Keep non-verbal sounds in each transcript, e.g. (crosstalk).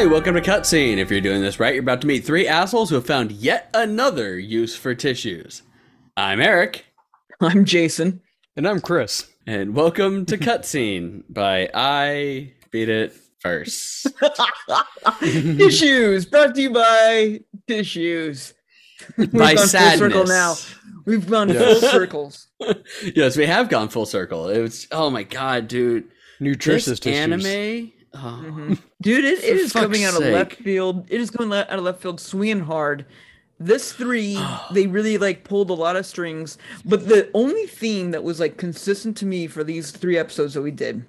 Hi, welcome to Cutscene. If you're doing this right, you're about to meet three assholes who have found yet another use for tissues. I'm Eric, (laughs) I'm Jason. And I'm Chris. and welcome to (laughs) Cutscene by I Beat It First. (laughs) tissues brought to you by tissues. We've By gone sadness. full circle now. We've gone Yeah. full circles. yes, we have gone full circle. It was oh my god, dude. Nutritious this tissues. anime. Oh, Mhm. Dude, it, it is coming out of left field. It is coming out of left field, swinging hard. This three, (sighs) they really like pulled a lot of strings. But the only theme that was like consistent to me for these three episodes that we did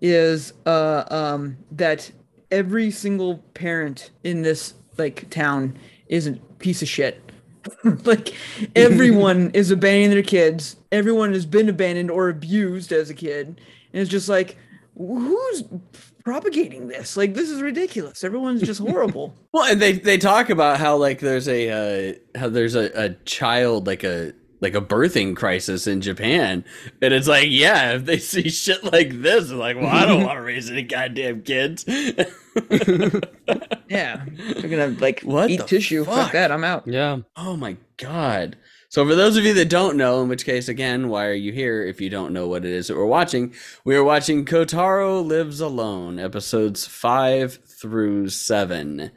is uh um that every single parent in this like town is a piece of shit. (laughs) like everyone (laughs) is abandoning their kids. Everyone has been abandoned or abused as a kid. And it's just like who's propagating this? Like this is ridiculous. Everyone's just horrible. (laughs) Well, and they they talk about how like there's a uh, how there's a, a child like a like a birthing crisis in Japan, and it's like yeah, if they see shit like this, they're like, well, I don't want to raise any goddamn kids. (laughs) yeah. They're gonna like What eat tissue. Fuck? fuck? that, I'm out. Yeah. oh my god. So for those of you that don't know, in which case again, why are you here if you don't know what it is that we're watching? We are watching Kotaro Lives Alone, episodes 5 through 7.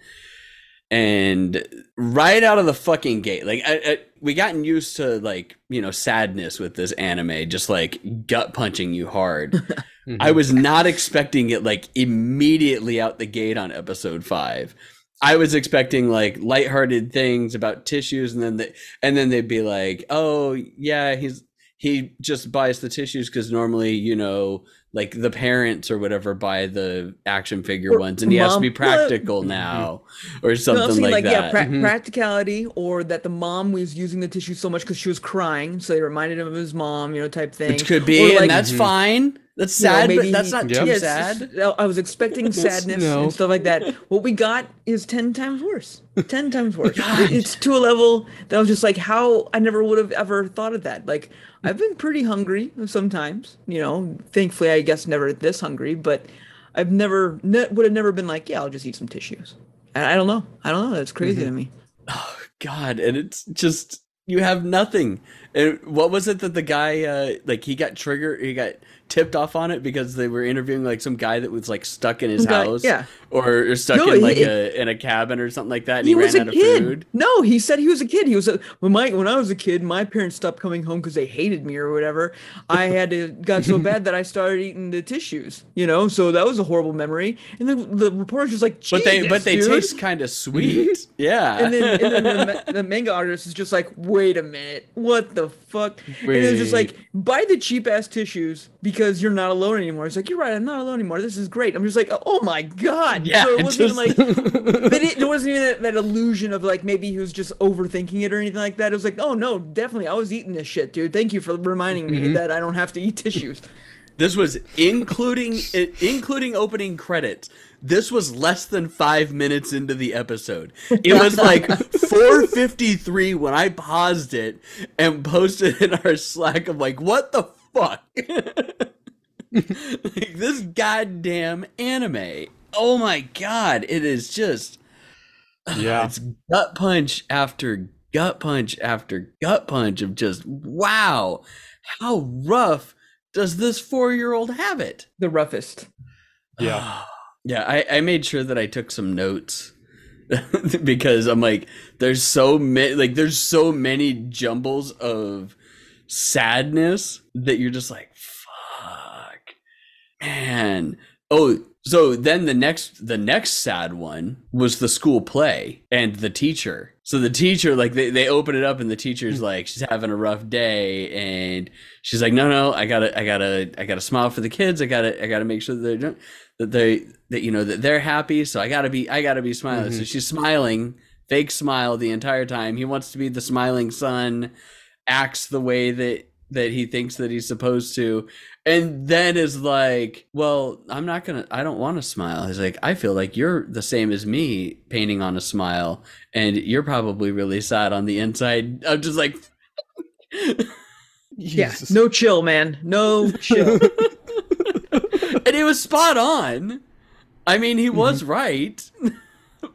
And right out of the fucking gate, like I, I, we gotten used to like, you know, sadness with this anime, just like gut punching you hard. Mm-hmm. (laughs) I was not expecting it like immediately out the gate on episode five. I was expecting like lighthearted things about tissues, and then they, and then they'd be like, "Oh yeah, he's he just buys the tissues because normally you know like the parents or whatever buy the action figure Or ones, and he has to be (laughs) well, practical (laughs) now or something I'm like, like, that. yeah, pra- Mhm. practicality, or that the mom was using the tissue so much because she was crying, so they reminded him of his mom, you know, type thing. Which could be, like, and that's Mhm. fine. That's you know, sad, maybe but that's not Yep. too Yes, sad. I was expecting sadness No. and stuff like that. What we got is ten times worse. Ten times worse. (laughs) it's to a level that I was just like, how I never would have ever thought of that. Like I've been pretty hungry sometimes, you know. Thankfully, I guess never this hungry, but I've never ne- would have never been like, yeah, I'll just eat some tissues. I, I don't know. I don't know. That's crazy to me. Oh God, and it's just you have nothing. And what was it that the guy uh like he got triggered he got tipped off on it because they were interviewing like some guy that was like stuck in his guy- house yeah. or, or stuck No, in like he- a in a cabin or something like that and he he, was ran a out of kid. food. No, he said he was a kid. He was a, when my when I was a kid, my parents stopped coming home because they hated me or whatever. I had to got so bad that I started eating the tissues. You know, so that was a horrible memory. And then the reporter's just like, But they but they dude." taste kind of sweet. (laughs) yeah. And then, and then the, (laughs) the manga artist is just like, wait a minute, what the fuck? And it's just like, buy the cheap ass tissues because you're not alone anymore. It's like, you're right, I'm not alone anymore. This is great. I'm just like, oh my god. Yeah, So it wasn't just- even like, (laughs) but it, there wasn't even that, that illusion of like maybe he was just overthinking it or anything like that. It was like, oh no, definitely, I was eating this shit, dude. Thank you for reminding me Mm-hmm. that I don't have to eat tissues. This was including including opening credits. This was less than five minutes into the episode. It was (laughs) like 4:53 when I paused it and posted in our Slack. I'm like, what the fuck? (laughs) (laughs) like this goddamn anime. Oh my god! It is just Yeah. it's gut punch after gut punch after gut punch of just wow. How rough does this four year old have it? The roughest. Yeah. (sighs) yeah, I, I made sure that I took some notes (laughs) because I'm like, there's so many, like, there's so many jumbles of sadness that you're just like, fuck, man. Oh, so then the next, the next sad one was the school play and the teacher. So the teacher, like, they, they open it up and the teacher's hmm. like, she's having a rough day and she's like, no, no, I gotta, I gotta, I gotta smile for the kids. I gotta, I gotta make sure that they're that they, that you know, that they're happy. So I gotta be, I gotta be smiling. So mm-hmm. she's smiling, fake smile the entire time. He wants to be the smiling son, acts the way that that he thinks that he's supposed to, and then is like, well, I'm not gonna, I don't want to smile. He's like, I feel like you're the same as me, painting on a smile, and you're probably really sad on the inside. I'm just like. (laughs) Yeah, no chill, man. No (laughs) chill. (laughs) and it was spot on. I mean, he was right.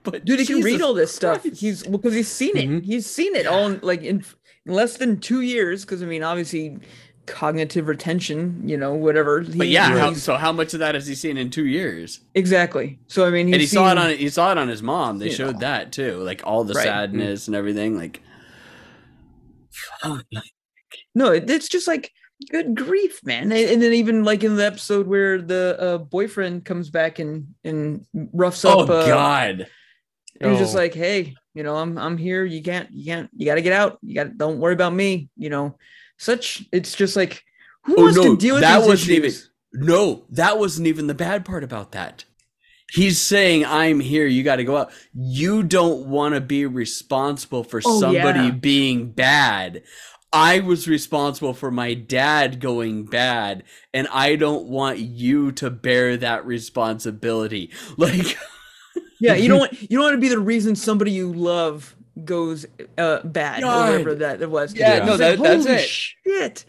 but Dude, he can read all this stuff. Christ. He's well because he's seen it. Mhm. He's seen it all in, like in, in less than two years. Because I mean, obviously, cognitive retention. You know, whatever. He, But yeah, how, so how much of that has he seen in two years? exactly. So I mean, he's and he saw it on he saw it on his mom. They showed know. that too, like all the Right. sadness and everything. Like, (sighs) No, it's just like good grief, man. And, then even like in the episode where the uh, boyfriend comes back and and roughs oh up. Uh, god, And he's just like, hey, you know, I'm I'm here. You can't, you can't, you got to get out. You got to don't worry about me. You know, such. It's just like, who Oh, wants no, to deal with that wasn't even- issues? no, that wasn't even the bad part about that. He's saying, "I'm here. You got to go out. You don't want to be responsible for Oh, somebody yeah. being bad." I was responsible for my dad going bad, and I don't want you to bear that responsibility. (laughs) Like, Yeah, you don't (laughs) want you don't want to be the reason somebody you love goes uh, bad or whatever God. that it was. Yeah, It's no, like, that- that's holy it. Shit,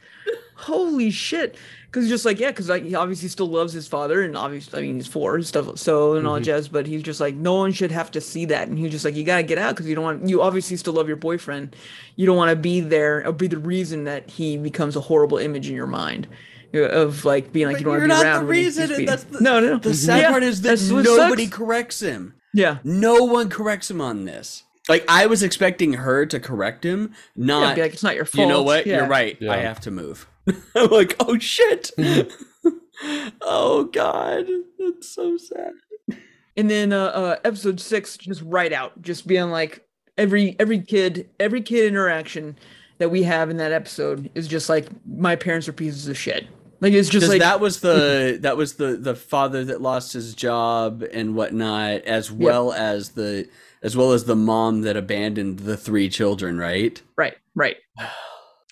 holy shit. Because just like yeah, because like he obviously still loves his father, and obviously I mean he's four and stuff, so and all Mhm. jazz. But he's just like no one should have to see that, and he's just like you gotta get out because you don't want you obviously still love your boyfriend, you don't want to be there or be the reason that he becomes a horrible image in your mind. Of like being like But you don't want you're to be not the around. when reason, he's and that's the- no, no, no. the sad Yeah, part is that nobody sucks. corrects him. Yeah, No one corrects him on this. Like I was expecting her to correct him, yeah, not be like it's not your fault. you know what? Yeah. You're right. Yeah. I have to move. (laughs) I'm like, oh shit. (laughs) oh god, that's so sad. And then uh, uh episode six, just right out, just being like every every kid, every kid interaction that we have in that episode is just like my parents are pieces of shit. Like it's just like that was the that was the the father that lost his job and whatnot, as well as the as well as the mom that abandoned the three children, right? right, right. (sighs)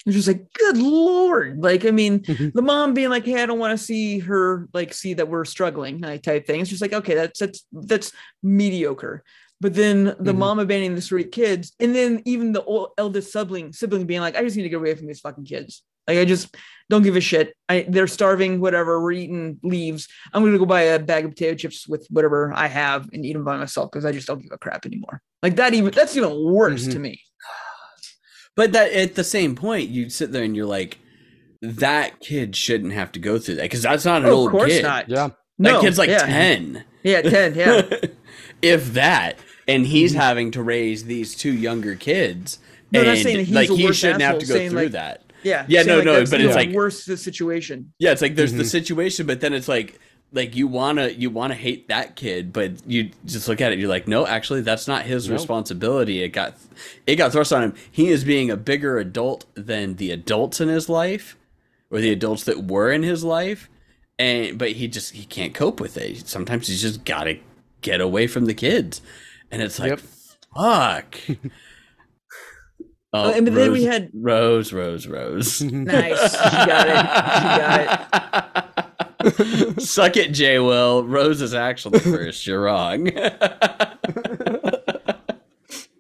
It's just like, good lord. Like, I mean, Mhm. the mom being like, hey, I don't want to see her like see that we're struggling, like type thing. It's just like, okay, that's that's that's mediocre. But then the Mhm. mom abandoning the three kids, and then even the old, eldest sibling sibling being like, I just need to get away from these fucking kids. Like, I just don't give a shit. I they're starving, whatever. We're eating leaves. I'm gonna go buy a bag of potato chips with whatever I have and eat them by myself because I just don't give a crap anymore. Like that even that's even worse Mhm. to me. But that at the same point, you sit there and you're like, that kid shouldn't have to go through that because that's not an Oh, old of course kid. not. Yeah. That kid's like yeah. ten. Yeah, ten. Yeah. (laughs) if that. And he's having to raise these two younger kids. No, I'm not and, saying he's like a he shouldn't have to go through like- that. Yeah. Yeah, saying, no, like, no, that's but the it's like- worse the situation. Yeah, it's like there's the Mhm. situation, but then it's like like you wanna you wanna hate that kid, but you just look at it, you're like, no, actually that's not his No. responsibility. It got it got thrust on him. He is being a bigger adult than the adults in his life, or the adults that were in his life. And but he just he can't cope with it. Sometimes he's just gotta get away from the kids. And it's like Yep. fuck. (laughs) Oh, and but then we had- Rose, Rose, Rose. (laughs) Nice. You got it. You got it. (laughs) (laughs) Suck it, J. Will. Rose is actually first. You're wrong.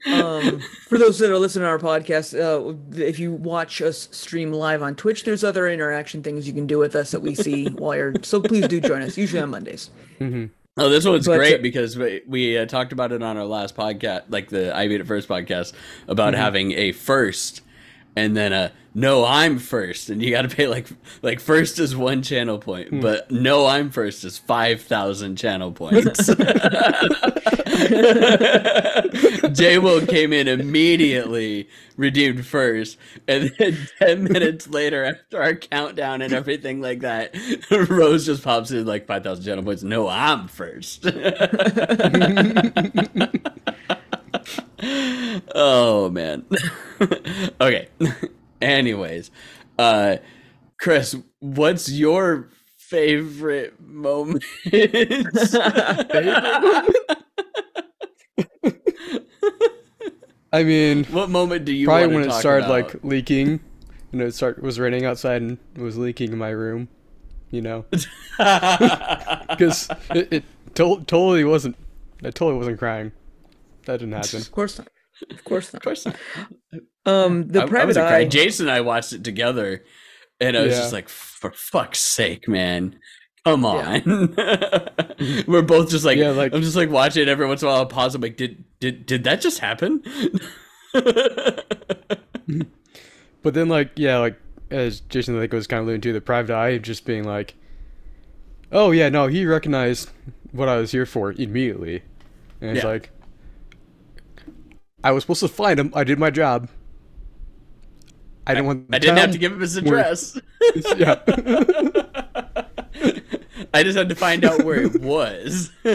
Um, for those that are listening to our podcast, uh, if you watch us stream live on Twitch, there's other interaction things you can do with us that we see while you're. So please do join us. Usually on Mondays. Mhm. Oh, this one's But, great uh, because we, we uh, talked about it on our last podcast, like the I Beat It First podcast, about having a first and then a no, I'm first, and you got to pay like like first is one channel point, hmm. but no, I'm first is five thousand channel points. (laughs) (laughs) J Will came in immediately, redeemed first, and then (laughs) ten minutes later, after our countdown and everything like that, Rose just pops in like five thousand channel points. No, I'm first. Oh man. (laughs) okay. (laughs) Anyways, uh, Chris, what's your favorite moment? (laughs) I mean, what moment do you probably wanna when it talk started about? like leaking, and it start was raining outside and it was leaking in my room. You know, because it, it to- totally wasn't. I totally wasn't crying. That didn't happen. Of course not. Of course not. Of course not. (laughs) Um, the I, I private wasn't eye. Jason and I watched it together, and I was Yeah. just like, for fuck's sake, man. Come on. (laughs) We're both just like, Yeah, like- I'm just like watching it every once in a while. I'll pause. I'm like, did did did that just happen? (laughs) But then, like, yeah, like as Jason I think was kind of alluding to, the private eye just being like, "Oh yeah, no, he recognized what I was here for immediately," and it's Yeah. like, "I was supposed to find him. I did my job. I didn't want. I didn't have to give him his where- address. (laughs) yeah, (laughs) I just had to find out where it was. (laughs)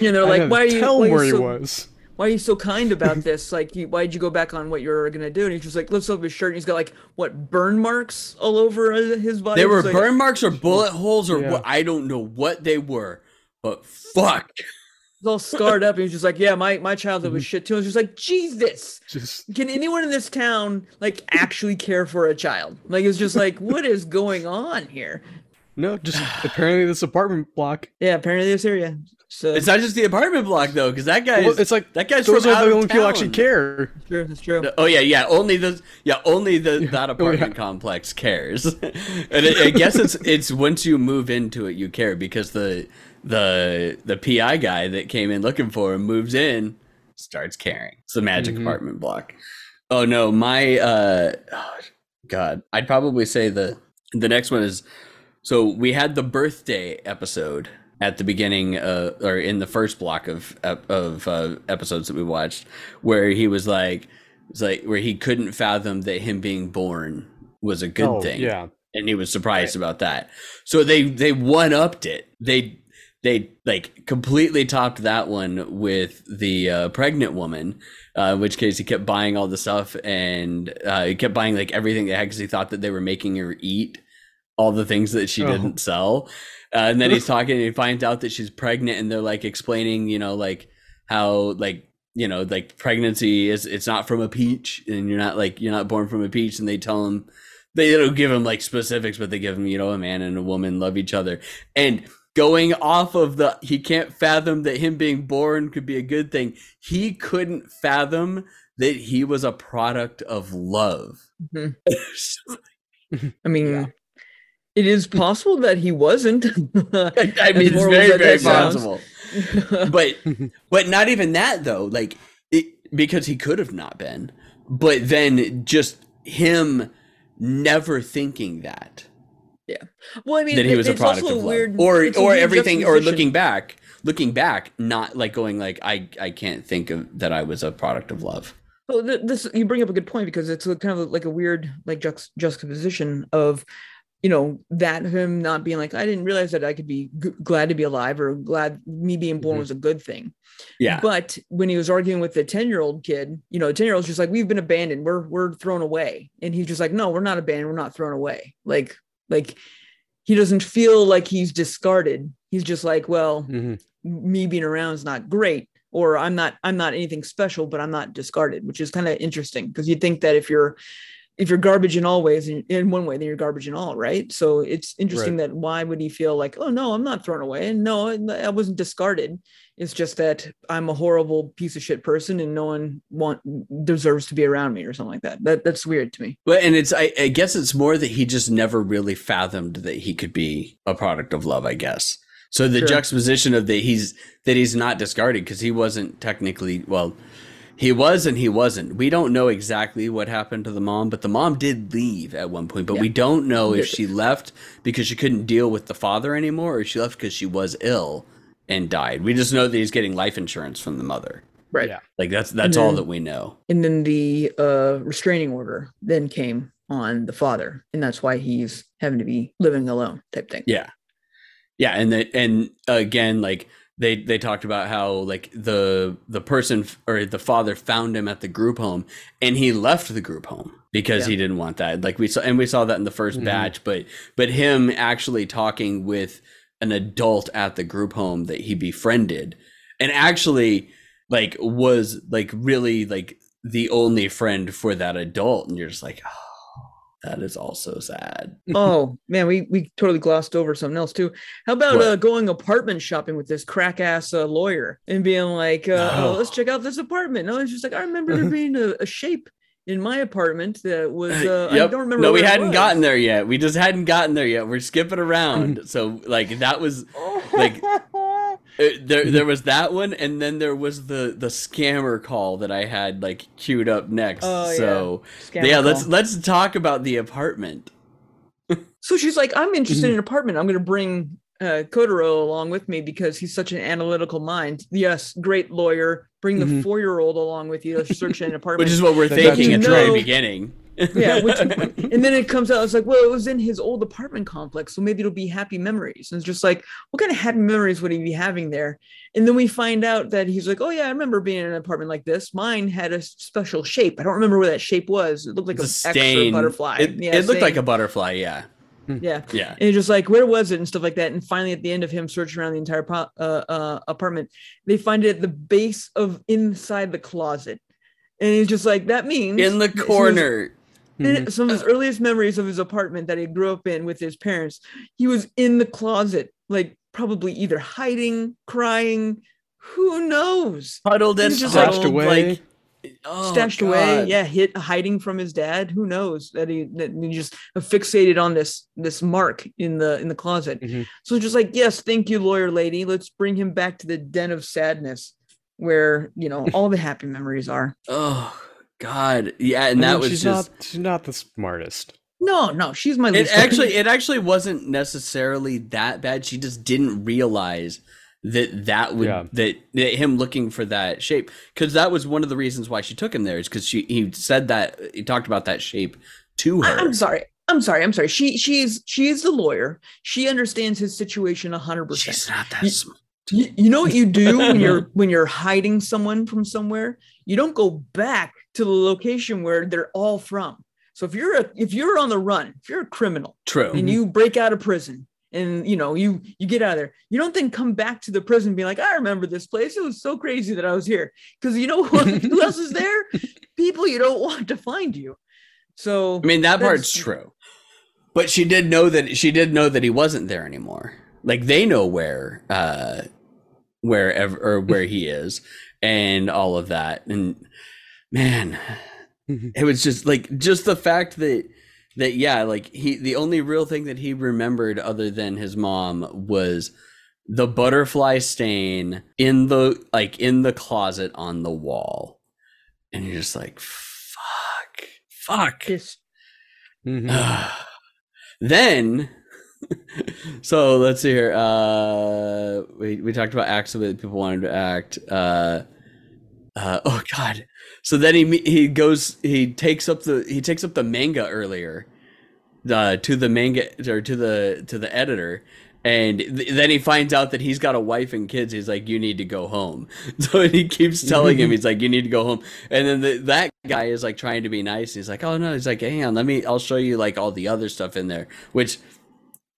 You know, I like had to why are you tell why are where you he so, was. why are you so kind about this? Like, you, why'd you go back on what you were gonna do? And he's just like lifts up his shirt and he's got like what burn marks all over uh, his body. They were It's like, burn marks or bullet holes or Yeah. what? I don't know what they were, but fuck. He's all scarred up. And he's just like, yeah, my my childhood Mm-hmm. was shit too. I was just like, Jesus. Just Can anyone in this town like actually care for a child? Like, it's just like, what is going on here? no, just apparently this apartment block. Yeah, apparently this area. So It's not just the apartment block though, because that guy. Well, it's like that guy's those from are out the of only people who actually town. care. true. That's true. Oh yeah, yeah. Only the yeah, only the that Oh, yeah. apartment complex cares. (laughs) and I, I guess it's it's once you move into it, you care because the the the PI guy that came in looking for him moves in, starts caring. It's the magic Mhm. apartment block. Oh no, my uh, oh, God, I'd probably say the the next one is. So we had the birthday episode at the beginning, uh, or in the first block of of uh, episodes that we watched, where he was like, it's like where he couldn't fathom that him being born was a good oh, thing, Yeah, and he was surprised about that. So they they one upped it. They they like completely topped that one with the uh, pregnant woman. Uh, in which case he kept buying all the stuff and uh, he kept buying like everything they had because he thought that they were making her eat all the things that she Oh. didn't sell. Uh, and then he's (laughs) talking and he finds out that she's pregnant and they're like explaining, you know, like how like you know like pregnancy is it's not from a peach and you're not like you're not born from a peach and they tell him they don't give him like specifics but they give him you know a man and a woman love each other and going off of the he can't fathom that him being born could be a good thing he couldn't fathom that he was a product of love Mhm. (laughs) I mean, Yeah. it is possible that he wasn't. (laughs) I mean, it's very, very possible. But, (laughs) but not even that though. Like, it, because he could have not been. But then just him never thinking that well, I mean, that he it- was a it's product also of love, weird, or or everything, or looking back, looking back, not like going like I I can't think of that I was a product of love. Well, this you bring up a good point because it's a, kind of like a weird like jux- juxtaposition of, you know, that him not being like I didn't realize that I could be g- glad to be alive or glad me being born Mhm. was a good thing. Yeah, But when he was arguing with the ten year old kid, you know, ten year old's just like we've been abandoned, we're we're thrown away, and he's just like no, we're not abandoned, we're not thrown away. Like like he doesn't feel like he's discarded. He's just like well, Mhm. me being around is not great or i'm not i'm not anything special but i'm not discarded which is kind of interesting because you'd think that if you're if you're garbage in all ways in, in one way then you're garbage in all right so it's interesting that why would he feel like oh no i'm not thrown away and no i wasn't discarded it's just that i'm a horrible piece of shit person and no one want deserves to be around me or something like that that that's weird to me Well, and it's I, I guess it's more that he just never really fathomed that he could be a product of love. I guess so. The Sure. juxtaposition of that he's that he's not discarded because he wasn't technically well. He was and he wasn't. We don't know exactly what happened to the mom, but the mom did leave at one point. But Yeah. we don't know if she left because she couldn't deal with the father anymore, or she left because she was ill and died. We just know that he's getting life insurance from the mother. right Yeah. Like that's that's And all that we know. and then the uh restraining order then came on the father and that's why he's having to be living alone type thing Yeah. Yeah, and the, and again like they they talked about how like the the person f- or the father found him at the group home and he left the group home because Yeah. he didn't want that. Like we saw and we saw that in the 1st Mhm. batch, but but him actually talking with an adult at the group home that he befriended and actually like was like really like the only friend for that adult and you're just like oh that is also sad. (laughs) oh (laughs) man we we totally glossed over something else too how about uh going apartment shopping with this crack ass uh, lawyer and being like uh, oh No. let's check out this apartment no it's just like i remember there (laughs) being a, a shape in my apartment that was uh, I don't remember. No, we it hadn't was. gotten there yet. We just hadn't gotten there yet. We're skipping around. (laughs) so like that was like uh, there there was that one and then there was the the scammer call that I had like queued up next. Oh, yeah. so Scammer yeah, let's let's talk about the apartment. So she's like, I'm interested Mm-hmm. in an apartment. I'm going to bring uh, Kotaro along with me because he's such an analytical mind. Yes, great lawyer. Bring the Mhm. four year old along with you. Let's search an (laughs) apartment. Which is what we're That- thinking at the very beginning. (laughs) yeah, which, (laughs) and then it comes out. It's like, well, it was in his old apartment complex, so maybe it'll be happy memories. And it's just like, what kind of happy memories would he be having there? And then we find out that he's like, oh yeah, I remember being in an apartment like this. Mine had a special shape. I don't remember what that shape was. It looked like It's an a extra stain. butterfly. It, yeah, it looked like a butterfly, yeah. Yeah. Yeah. And it's just like, where was it and stuff like that. And finally, at the end of him searching around the entire po- uh, uh, apartment, they find it at the base of inside the closet. And he's just like, that means In the some of his- corner. in some of his earliest memories of his apartment that he grew up in with his parents, he was in the closet, like probably either hiding, crying, who knows? Huddled and He's just Stashed huddled, away. like oh, Stashed away, yeah, hit hiding from his dad. Who knows that he that he just fixated on this this mark in the in the closet. Mhm. So just like, yes, thank you, lawyer lady. Let's bring him back to the den of sadness, where you know all the happy memories are. (laughs) Oh God. Yeah, and I that mean, was she's just not she's not the smartest. No, no, she's my it least actually it actually wasn't necessarily that bad she just didn't realize that that would Yeah. that, that him looking for that shape because that was one of the reasons why she took him there is because she he said that he talked about that shape to I- her I'm sorry. I'm sorry. I'm sorry. She she's she is the lawyer. She understands his situation hundred percent. she's not that You- smart You, you know what you do (laughs) when you're when you're hiding someone from somewhere? You don't go back to the location where they're all from. So if you're a if you're on the run, if you're a criminal true and mm-hmm. you break out of prison and you know you you get out of there, you don't then come back to the prison and be like, I remember this place. It was so crazy that I was here. Because you know what? (laughs) who else is there? People you don't want to find you. So i mean that part's true but she did know that she did know that he wasn't there anymore like they know where uh wherever or where he (laughs) is and all of that and man it was just like just the fact that that yeah like he the only real thing that he remembered other than his mom was the butterfly stain in the like in the closet on the wall. And you're just like fuck. Fuck. This Mhm. (sighs) then (laughs) so let's see here uh we, we talked about acts that people wanted to act uh uh oh god so then he he goes he takes up the he takes up the manga earlier uh to the manga or to the to the editor and th- then he finds out that he's got a wife and kids. He's like, "You need to go home." (laughs) So he keeps telling him, (laughs) "He's like, you need to go home." And then the, that guy is like trying to be nice. He's like, "Oh no!" He's like, "Hang on, let me. I'll show you like all the other stuff in there." Which,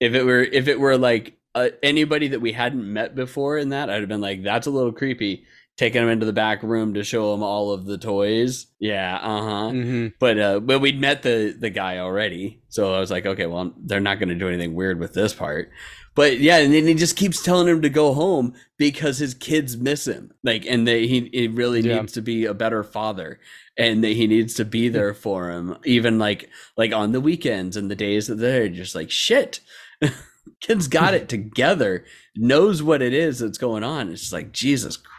if it were if it were like uh, anybody that we hadn't met before in that, I'd have been like, "That's a little creepy." Taking him into the back room to show him all of the toys. Yeah, uh huh Mhm. but uh but we'd met the the guy already so i was like okay well they're not going to do anything weird with this part but yeah and then he just keeps telling him to go home because his kids miss him like and that he, he really Yeah. needs to be a better father and that he needs to be there (laughs) for him even like like on the weekends and the days that they're just like shit (laughs) kids got it (laughs) together knows what it is that's going on it's just like jesus christ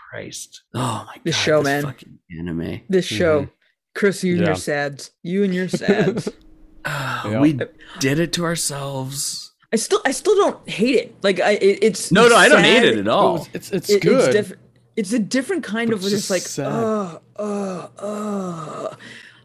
oh my god This show, man. fucking anime this show. Chris, you and Yeah. your sads. You and your sads. (laughs) Yeah. we did it to ourselves I still I still don't hate it. Like I it, it's no no i don't hate it at all It's it's, it's It- good. It's, diff- it's a different kind But of it's just just like sad. uh uh uh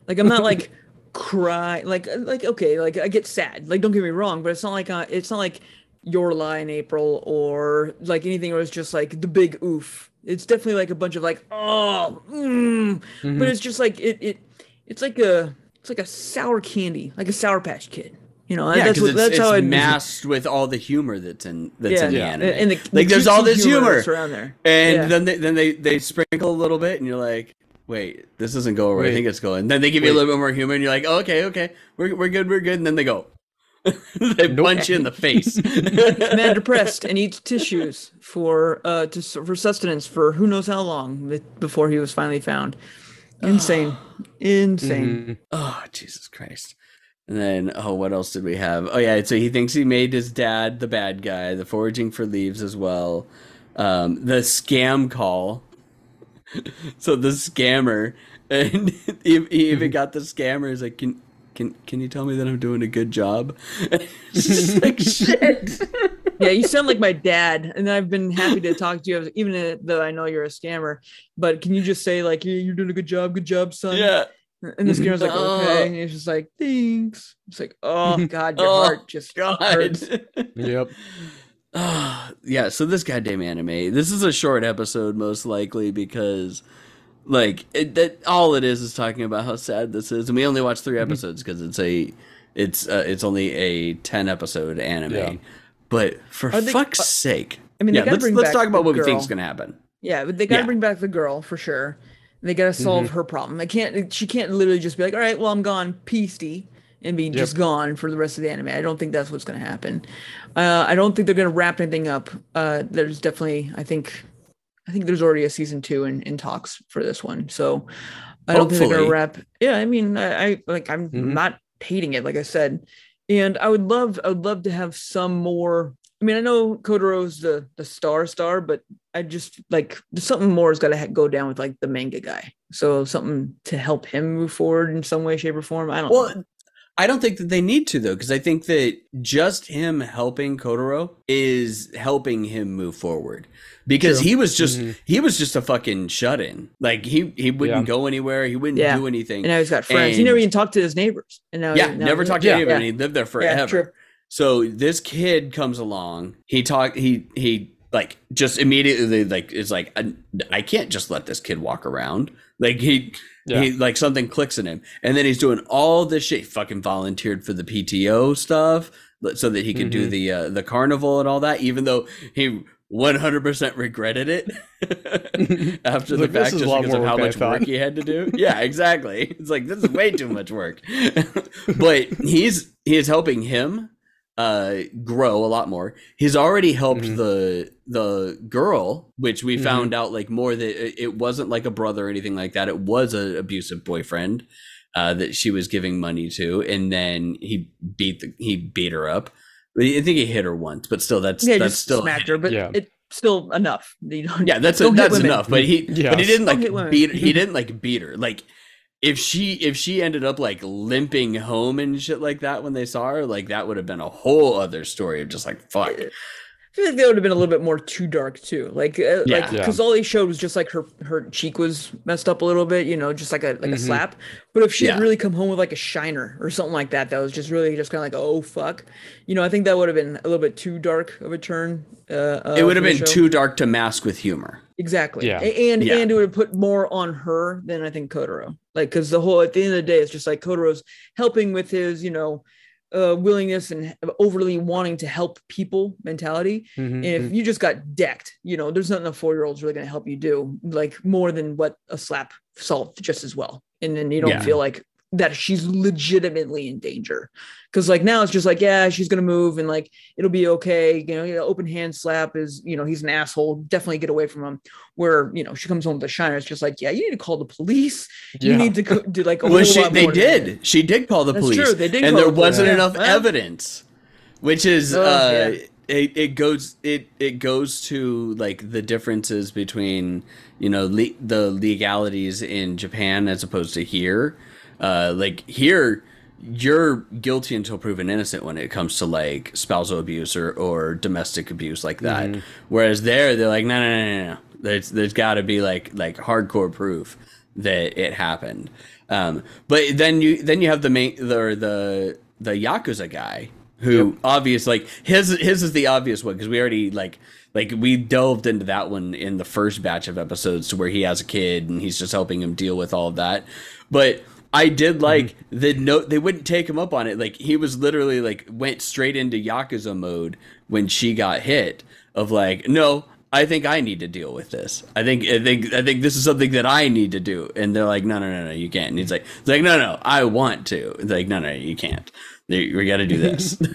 like I'm not like (laughs) cry like like okay like I get sad like don't get me wrong but it's not like uh, it's not like your lie in April or like anything where it's just like the big oof. It's definitely like a bunch of like oh mm, Mhm. but it's just like it it it's like a it's like a sour candy like a sour patch kid. You know yeah that's what it's, that's it's how I envision- masked with all the humor that's in that's yeah, in the Yeah. anime and the, like the there's all this humor that's around there. and Yeah. then they then they they sprinkle a little bit and you're like wait this doesn't go where i think it's going then they give you a little bit more humor and you're like oh, okay okay we're, we're good we're good and then they go (laughs) they Nope. punch you in the face (laughs) man depressed and eats tissues for uh to, for sustenance for who knows how long before he was finally found Insane. (sighs) Insane. Mhm. Oh, Jesus Christ. And then, oh, what else did we have? Oh, yeah. So he thinks he made his dad the bad guy, the foraging for leaves as well. Um, the scam call. (laughs) so the scammer, and he, he even got the scammer. He's like, can, can, can you tell me that I'm doing a good job? (laughs) just like, shit. (laughs) Yeah, you sound like my dad, and I've been happy to talk to you, even though I know you're a scammer. But can you just say like, yeah, "You're doing a good job, good job, son"? yeah. And the scammer's like, Oh. "Okay," and he's just like, "Thanks." It's like, "Oh (laughs) God, your Oh, heart just hurts." God. Yep. Ah, (sighs) yeah, so this goddamn anime. This is a short episode, most likely, because like it, that all it is is talking about how sad this is, and we only watched three episodes because it's a it's uh, it's only a ten episode anime. Yeah. But for they- fuck's uh, sake, I mean, yeah, let's let's talk about what we think is gonna happen. Yeah, but they gotta Yeah. bring back the girl for sure. They gotta solve Mm-hmm. her problem. They can't. She can't literally just be like, "All right, well, I'm gone, peasty," and be just gone for the rest of the anime. I don't think that's what's gonna happen. Uh, I don't think they're gonna wrap anything up. Uh, there's definitely, I think, I think there's already a season two in, in talks for this one. So I don't think they're Hopefully. gonna wrap. Yeah, I mean, I, I like, I'm Mhm. not hating it, like I said, and I would love, I would love to have some more. I mean, I know Kotaro's the the star star, but I just like something more has got to ha- go down with like the manga guy. So something to help him move forward in some way, shape, or form. I don't. know. Well, I don't think that they need to though, because I think that just him helping Kotaro is helping him move forward. Because True. he was just Mhm. he was just a fucking shut in. Like he he wouldn't Yeah. go anywhere. He wouldn't Yeah. do anything. and now he's got friends. he never even talked to his neighbors. And now, yeah, now never talked to Yeah. anybody. Yeah. He lived there forever. true. So this kid comes along. He talk. He he like just immediately like is like I, I can't just let this kid walk around. Like he Yeah. he like something clicks in him, and then he's doing all this shit. He fucking volunteered for the PTO stuff so that he could do Mhm. the uh, the carnival and all that. Even though he. 100% regretted it (laughs) (laughs) after the Like, fact just because of how work than I much work he had to do. (laughs) Yeah, exactly. It's like this is way too much work. but he's he is helping him uh grow a lot more. He's already helped Mhm. the the girl, which we Mhm. found out like more that it- it wasn't like a brother or anything like that. It was an abusive boyfriend uh that she was giving money to and then he beat the he beat her up. I think he hit her once, but still that's Yeah, that's just still smacked her, but Yeah. it's still enough. You don't, yeah, that's Don't hit that's women. enough. But he Yeah. but he didn't like hit women. beat he (laughs) didn't like beat her. Like if she if she ended up like limping home and shit like that when they saw her, like that would have been a whole other story of just like fuck. I feel like that would have been a little bit more too dark too. Like, uh, Yeah. like Yeah. because all they showed was just like her her cheek was messed up a little bit, you know, just like a like a Mhm. slap. But if she had really come home with like a shiner or something like that, that was just really just kind of like, oh fuck, you know, I think that would have been a little bit too dark of a turn. Uh, uh, it would have been show. too dark to mask with humor. exactly, Yeah. And Yeah. and it would have put more on her than I think Kotaro. Like, because the whole at the end of the day, it's just like Kotaro's helping with his, you know. Uh, willingness and overly wanting to help people mentality, Mhm. and if you just got decked, you know, there's nothing a four year old's really going to help you do, like more than what a slap solved just as well. And then you don't Yeah. feel like that she's legitimately in danger. Cause like now it's just like, yeah, she's going to move and like it'll be okay. You know, you know, open hand slap is, you know, he's an asshole. Definitely get away from him. Where, you know, she comes home with a shiner. It's just like, yeah, you need to call the police. You need to co- do like a Well, she they more than did. She did call the That's police. true, they did and call there the wasn't Yeah. enough Well- evidence, which is Oh, uh, yeah. it, it goes it it goes to like the differences between you know le- the legalities in Japan as opposed to here. Uh, like here, you're guilty until proven innocent when it comes to like spousal abuse or, or domestic abuse like that. Mm-hmm. Whereas there, they're like, no, no, no, no, no. There's there's got to be like like hardcore proof that it happened. Um, but then you then you have the main the the the yakuza guy who obvious like his his is the obvious one because we already like like we delved into that one in the first batch of episodes to where he has a kid and he's just helping him deal with all of that. But I did like the note they wouldn't take him up on it. Like he was literally like went straight into yakuza mode when she got hit of like no I think I need to deal with this. I think I think I think this is something that I need to do. And they're like, no, no, no, no, you can't. And he's like, like, no, no, I want to. It's like, no, no, you can't. We got to do this. (laughs)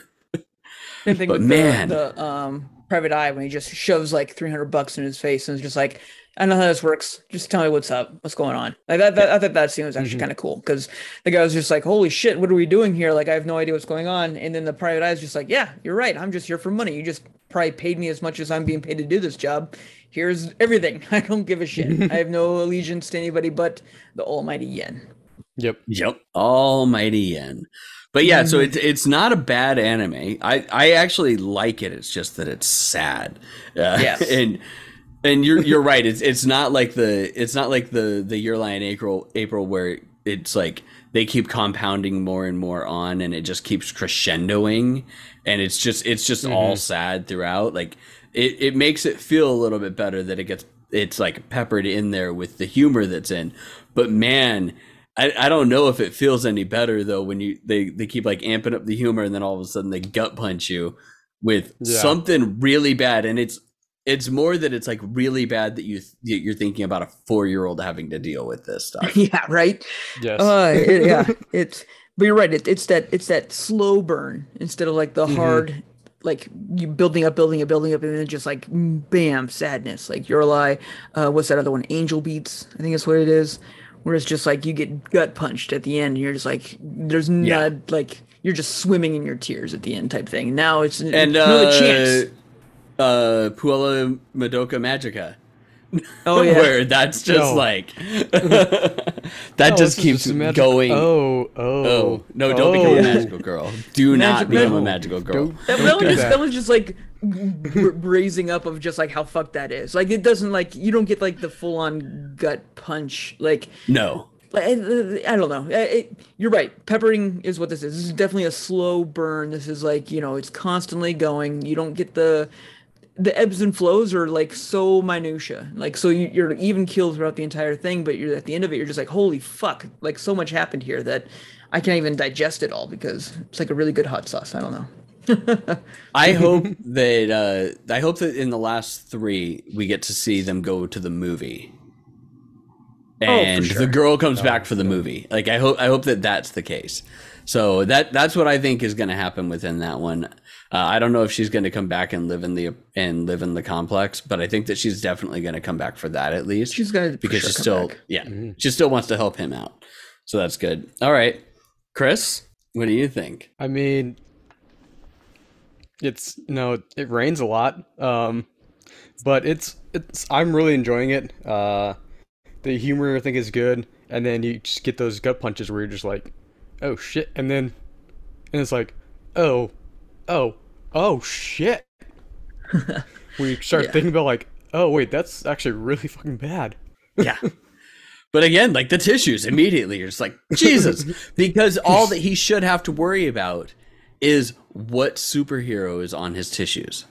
But man. the, the um private eye when he just shoves like 300 bucks in his face and is just like I know how this works. Just tell me what's up. What's going on? Like that. that I thought that scene was actually Mhm. kind of cool because the guy was just like, "Holy shit, what are we doing here? Like, I have no idea what's going on." And then the private eye is just like, "Yeah, you're right. I'm just here for money. You just probably paid me as much as I'm being paid to do this job. Here's everything. (laughs) I don't give a shit. I have no (laughs) allegiance to anybody but the almighty yen." Yep. Yep. Almighty yen. But yeah, so it's it's not a bad anime. I I actually like it. It's just that it's sad. Uh, Yes. (laughs) And and you're you're right. It's it's not like the it's not like the the year line April April where it's like they keep compounding more and more on and it just keeps crescendoing and it's just it's just all sad throughout. Like it, it makes it feel a little bit better that it gets it's like peppered in there with the humor that's in. But man, I, I don't know if it feels any better though when you they, they keep like amping up the humor and then all of a sudden they gut punch you with Yeah. something really bad and it's it's more that it's like really bad that you that you're thinking about a four year old having to deal with this stuff. (laughs) yeah, right. Yes. Uh, it- yeah, (laughs) it's. But you're right. It, it's that it's that slow burn instead of like the hard, like you building up, building up, building up, and then just like bam, sadness. Like your lie. Uh, what's that other one? Angel beats. I think that's what it is. Where it's just like you get gut punched at the end. And you're just like there's Yeah. not like you're just swimming in your tears at the end type thing. Now it's and no uh, chance. uh Puella Madoka Magica. Oh (laughs) yeah. Where that's just No. like (laughs) that Oh, just keeps a magic- going. Oh, oh, Oh, no, don't become oh. a magical girl. Do not Magic- become a magical girl. Don't- That, don't that, was just, that. that was just like br- raising up of just like how fucked that is. Like it doesn't like you don't get like the full on gut punch. Like No. I don't know. It, you're right. Peppering is what this is. This is definitely a slow burn. This is like you know it's constantly going. You don't get the the ebbs and flows are like so minutia. Like so you, you're even keel throughout the entire thing, but you're at the end of it. You're just like holy fuck! Like so much happened here that I can't even digest it all because it's like a really good hot sauce. I don't know. I hope (laughs) that uh I hope that in the last three we get to see them go to the movie. Oh, And sure. the girl comes back for the movie. Like I hope I hope that that's the case. So that that's what I think is going to happen within that one. Uh, I don't know if she's going to come back and live in the and live in the complex, but I think that she's definitely going to come back for that at least. She's gonna because sure she still back. yeah she still wants to help him out. So that's good. All right, Chris, what do you think? I mean, it's no, it rains a lot. Um, but it's it's I'm really enjoying it. Uh, the humor I think is good, and then you just get those gut punches where you're just like, oh shit, and then and it's like, oh, oh, oh shit. (laughs) where you start Yeah. thinking about like, oh wait, that's actually really fucking bad. (laughs) Yeah. But again, like the tissues, immediately you're just like, Jesus. (laughs) because all that he should have to worry about is what superhero is on his tissues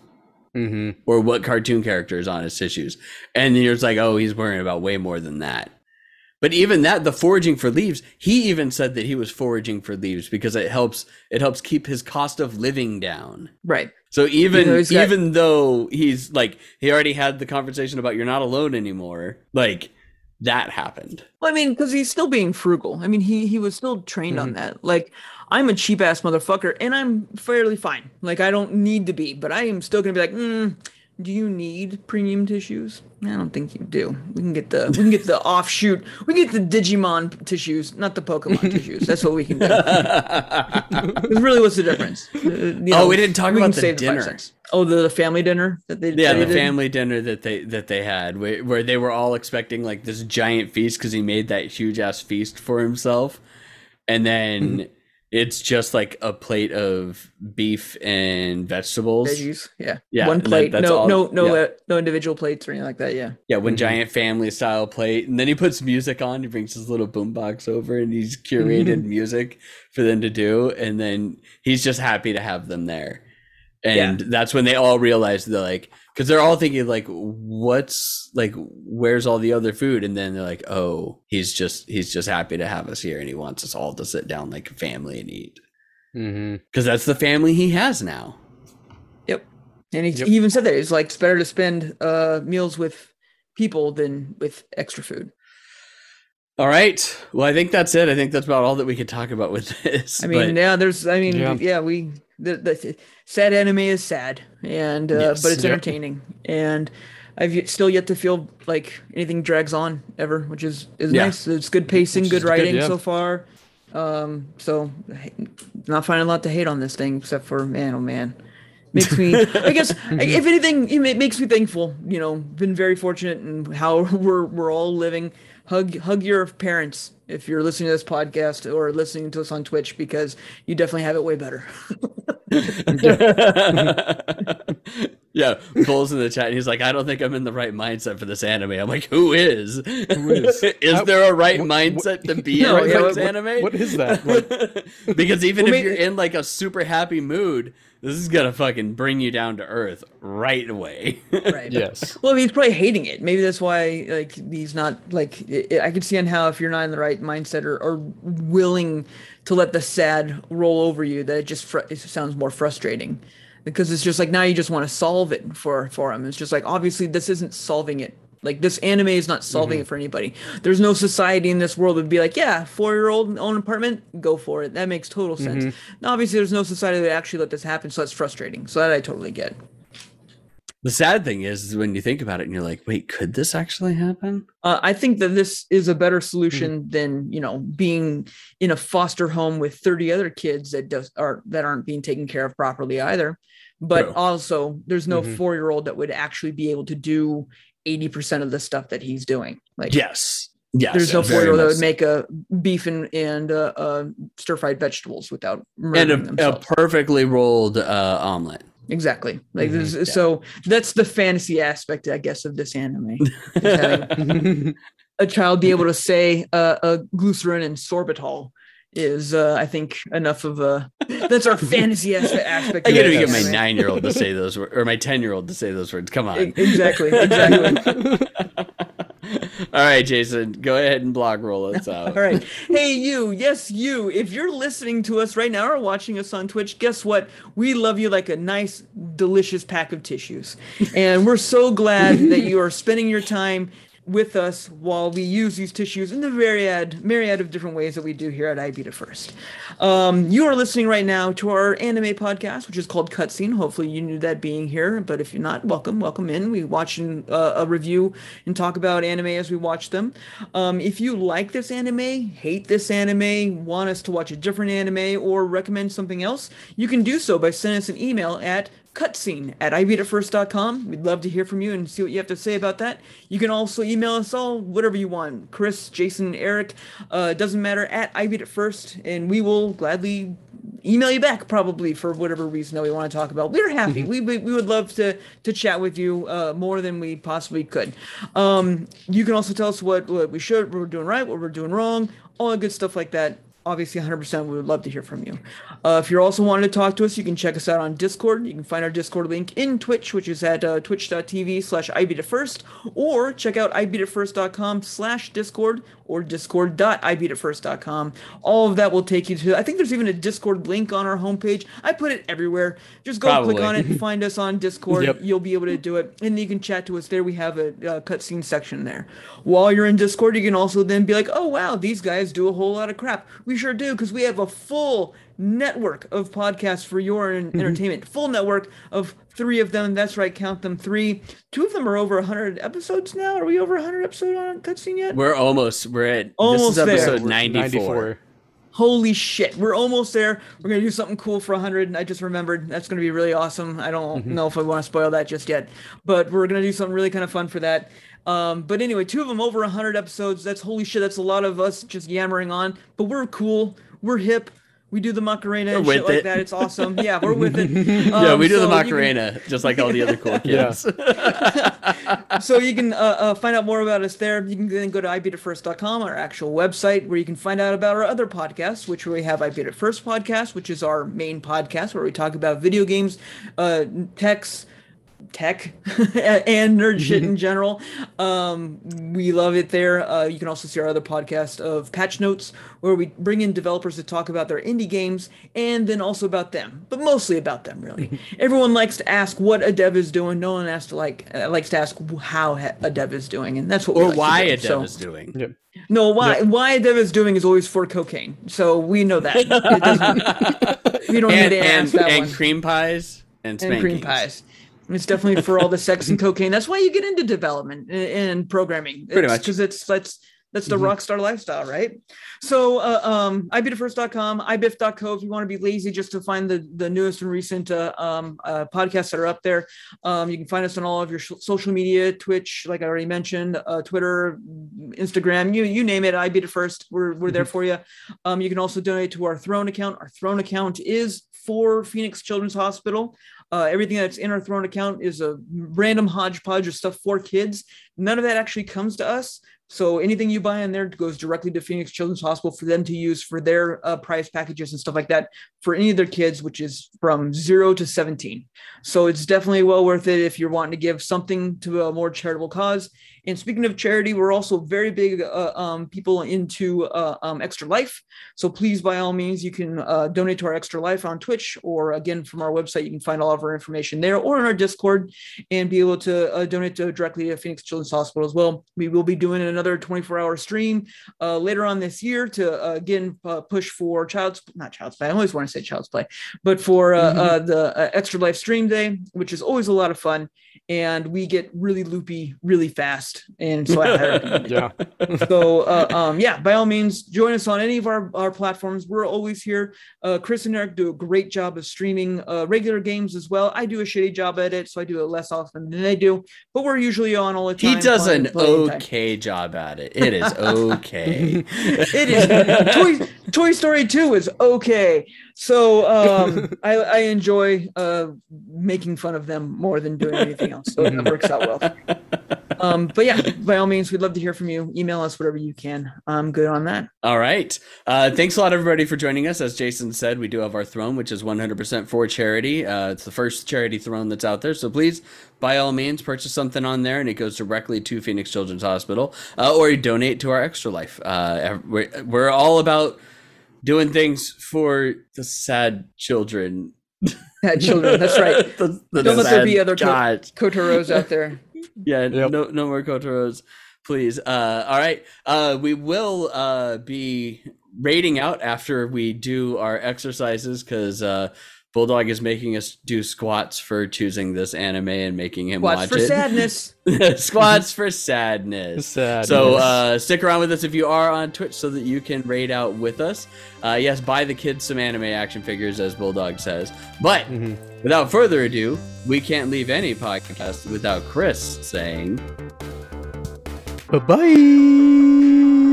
Mm-hmm. or what cartoon character is on his tissues. And you're just like, oh, he's worrying about way more than that. But even that, the foraging for leaves, he even said that he was foraging for leaves because it helps it helps keep his cost of living down. Right. So even You know, he's got- even though he's like he already had the conversation about you're not alone anymore, like that happened. Well, I mean, because he's still being frugal. I mean, he he was still trained Mm-hmm. on that. Like, I'm a cheap ass motherfucker, and I'm fairly fine. Like, I don't need to be, but I am still gonna be like, mm, do you need premium tissues? I don't think you do. We can get the we can get the (laughs) offshoot. We can get the Digimon tissues, not the Pokemon (laughs) tissues. That's what we can do. (laughs) really, what's the difference? Uh, Oh, we didn't talk we about the dinner. Oh, the, the family dinner that they Yeah, they the did? family dinner that they that they had, where, where they were all expecting like this giant feast because he made that huge ass feast for himself, and then it's just like a plate of beef and vegetables. veggies. Yeah, Yeah, one and that- plate. no, all- no, no, yeah. uh, no individual plates or anything like that. Yeah. Yeah, one giant family style plate, and then he puts music on. He brings his little boombox over, and he's curated music for them to do, and then he's just happy to have them there. And that's when they all realize they're like, because they're all thinking like, what's like, where's all the other food? And then they're like, oh, he's just he's just happy to have us here, and he wants us all to sit down like a family and eat, Mm-hmm. because that's the family he has now. Yep. And he, Yep. he even said that it's like it's better to spend uh meals with people than with extra food. All right, well, I think that's it. I think that's about all that we could talk about with this. I mean, but- yeah, there's I mean, Yeah. yeah, we the, the sad anime is sad and uh Yes. but it's Yep. entertaining and I've still yet to feel like anything drags on ever, which is is Yeah. nice. It's good pacing, good is good, writing yeah. so far. Um, so not finding a lot to hate on this thing, except for man, oh man, makes me. I guess (laughs) if anything, it makes me thankful. You know, been very fortunate in how (laughs) we're we're all living. Hug hug your parents if you're listening to this podcast or listening to us on Twitch because you definitely have it way better. (laughs) yeah, Bull's in the chat. And he's like, I don't think I'm in the right mindset for this anime. I'm like, who is? Who is? (laughs) How- there a right what- mindset to be (laughs) No, in yeah, this what- anime? what is that? Like, because even Well, if maybe- you're in like a super happy mood, this is gonna fucking bring you down to earth right away. (laughs) right. yes. Well, he's probably hating it. Maybe that's why, like, he's not like. I I could see on how if you're not in the right mindset or, or willing to let the sad roll over you, that it just fr- it sounds more frustrating, because it's just like now you just want to solve it for for him. It's just like obviously this isn't solving it. Like this anime is not solving it for anybody. There's no society in this world that would be like, yeah, four year old own apartment, go for it. That makes total sense. Now, obviously, there's no society that actually let this happen, so that's frustrating. So that I totally get. the sad thing is, is when you think about it and you're like, wait, could this actually happen? Uh, I think that this is a better solution Hmm. than you know being in a foster home with 30 other kids that does are that aren't being taken care of properly either. But also, there's no Mhm. four year old that would actually be able to do 80% of the stuff that he's doing. Like, Yes. Yes. there's no very four year old that would make a beef and and uh, uh, stir fried vegetables without and murdering a, a themselves. perfectly rolled uh, omelet. exactly. Like, Mhm. this, Mm-hmm. Yeah. so that's the fantasy aspect, I guess, of this anime. (laughs) A child be able to say uh, uh, glycerin and sorbitol is uh, I think enough of a that's our (laughs) fantasy aspect. I gotta get my nine year old to say (laughs) those words, or my ten year old to say those words. Come on. Exactly, exactly. (laughs) All right, Jason, go ahead and blog roll us out. All right. Hey, you. Yes, you. If you're listening to us right now or watching us on Twitch, guess what? We love you like a nice, delicious pack of tissues. And we're so glad that you are spending your time with us while we use these tissues in the myriad, myriad of different ways that we do here at I Beat It First. Um, you are listening right now to our anime podcast, which is called Cutscene. Hopefully, you knew that being here, but if you're not, welcome, welcome in. We watch and, uh, a review and talk about anime as we watch them. Um, if you like this anime, hate this anime, want us to watch a different anime, or recommend something else, you can do so by sending us an email at cutscene at ibeatitfirst.com. We'd love to hear from you and see what you have to say about that. You can also email us all, whatever you want. Chris, Jason, Eric, uh, doesn't matter, at ibeatitfirst, and we will gladly email you back probably for whatever reason that we want to talk about. We're happy. we, we, we would love to to chat with you uh, more than we possibly could. Um, you can also tell us what, what we should, what we're doing right, what we're doing wrong, all the good stuff like that obviously 100% we would love to hear from you. Uh, if you're also wanting to talk to us you can check us out on discord. You can find our discord link in twitch which is at uh, twitch.tv slash ibeatitfirst or check out ibeatitfirst.com slash discord or discord.ibeatitfirst.com all of that will take you to i think there's even a discord link on our homepage. I put it everywhere. Just go click on it and find us on discord. Yep. you'll be able to do it. And you can chat to us there. We have a, uh cutscene section there. While you're in discord you can also then be like oh wow these guys do a whole lot of crap. We sure do because we have a full network of podcasts for your en- mm-hmm. entertainment full network of three of them that's right count them three two of them are over 100 episodes now are we over 100 episodes on cutscene yet We're almost. We're at. Almost this there. is episode We're 94. Holy shit, we're almost there. We're gonna do something cool for 100. I just remembered that's gonna be really awesome. I don't mm-hmm. know if I want to spoil that just yet, but we're gonna do something really kind of fun for that. Um, but anyway, two of them over 100 episodes. That's holy shit. That's a lot of us just yammering on. But we're cool. We're hip. We do the Macarena and shit with like that. It's awesome. Yeah, we're with it. (laughs) yeah, Um, we do the so can- Macarena just like all the other cool (laughs) Yeah. kids. so you can uh, uh, find out more about us there. You can then go to ibeatitfirst.com, our actual website, where you can find out about our other podcasts, which we have I Beat It First podcast, which is our main podcast where we talk about video games, uh, techs, tech, (laughs) and nerd shit in general. Um, we love it there. Uh, you can also see our other podcast of Patch Notes, where we bring in developers to talk about their indie games and then also about them, but mostly about them, really. (laughs) Everyone likes to ask what a dev is doing. No one has to like uh, likes to ask how a dev is doing, and that's what we or like to why do. a dev So- is doing. Yep. no, why why a dev is doing is always for cocaine. So we know that. (laughs) It doesn't, we don't And, need to and, ask that and one. cream pies and and cream pies. It's definitely for all the sex and cocaine. That's why you get into development and, programming. Pretty much. because it's that's that's the Mhm. rock star lifestyle, right? So, uh, um, ibeatitfirst.com, ibiff.co if you want to be lazy just to find the, the newest and recent uh, um, uh, podcasts that are up there. Um, you can find us on all of your sh- social media, Twitch, like I already mentioned, uh, Twitter, Instagram, you you name it. I beat it first. We're we're there for you. Um, you can also donate to our Throne account. Our Throne account is for Phoenix Children's Hospital. Uh, everything that's in our Throne account is a random hodgepodge of stuff for kids. None of that actually comes to us. So anything you buy in there goes directly to Phoenix Children's Hospital for them to use for their uh, prize packages and stuff like that for any of their kids, which is from zero to 17. So it's definitely well worth it if you're wanting to give something to a more charitable cause. And speaking of charity, we're also very big uh, um, people into uh, um, Extra Life. So please, by all means, you can uh, donate to our Extra Life on Twitch, or again from our website, you can find all of our information there, or in our Discord, and be able to uh, donate to, directly to Phoenix Children's Hospital as well. We will be doing another 24-hour stream uh, later on this year to uh, again uh, push for child's not child's play. I always want to say child's play, but for uh, Mhm. uh, the uh, Extra Life Stream Day, which is always a lot of fun, and we get really loopy really fast, and so (laughs) Yeah. so uh, um, yeah by all means join us on any of our, our platforms we're always here uh, chris and eric do a great job of streaming uh, regular games as well i do a shitty job at it so i do it less often than they do but we're usually on all the time He does an playing time. okay job at it. It is (laughs) okay. it is toy, toy story 2 is okay so um, I, I enjoy uh, making fun of them more than doing anything else so that works out well um, but yeah by all means we'd love to hear from you email us whatever you can i'm good on that All right. Uh, thanks a lot, everybody, for joining us. As Jason said, we do have our throne, which is 100% for charity. Uh, it's the first charity throne that's out there. So please, by all means, purchase something on there, and it goes directly to Phoenix Children's Hospital, uh, or you donate to our Extra Life. Uh, we're, we're all about doing things for the sad children. (laughs) had children that's right (laughs) the, the Don't let there be other co- God. Kotaros out there. (laughs) Yeah, Yep. no, no more Kotaros, please. Uh, all right, uh, we will uh, be raiding out after we do our exercises because uh, Bulldog is making us do squats for choosing this anime and making him Watch watch for it. sadness. (laughs) squats for sadness. Sad. So uh, stick around with us if you are on Twitch so that you can raid out with us. Uh, yes, buy the kids some anime action figures, as Bulldog says. But Mhm. without further ado, we can't leave any podcast without Chris saying. Bye bye.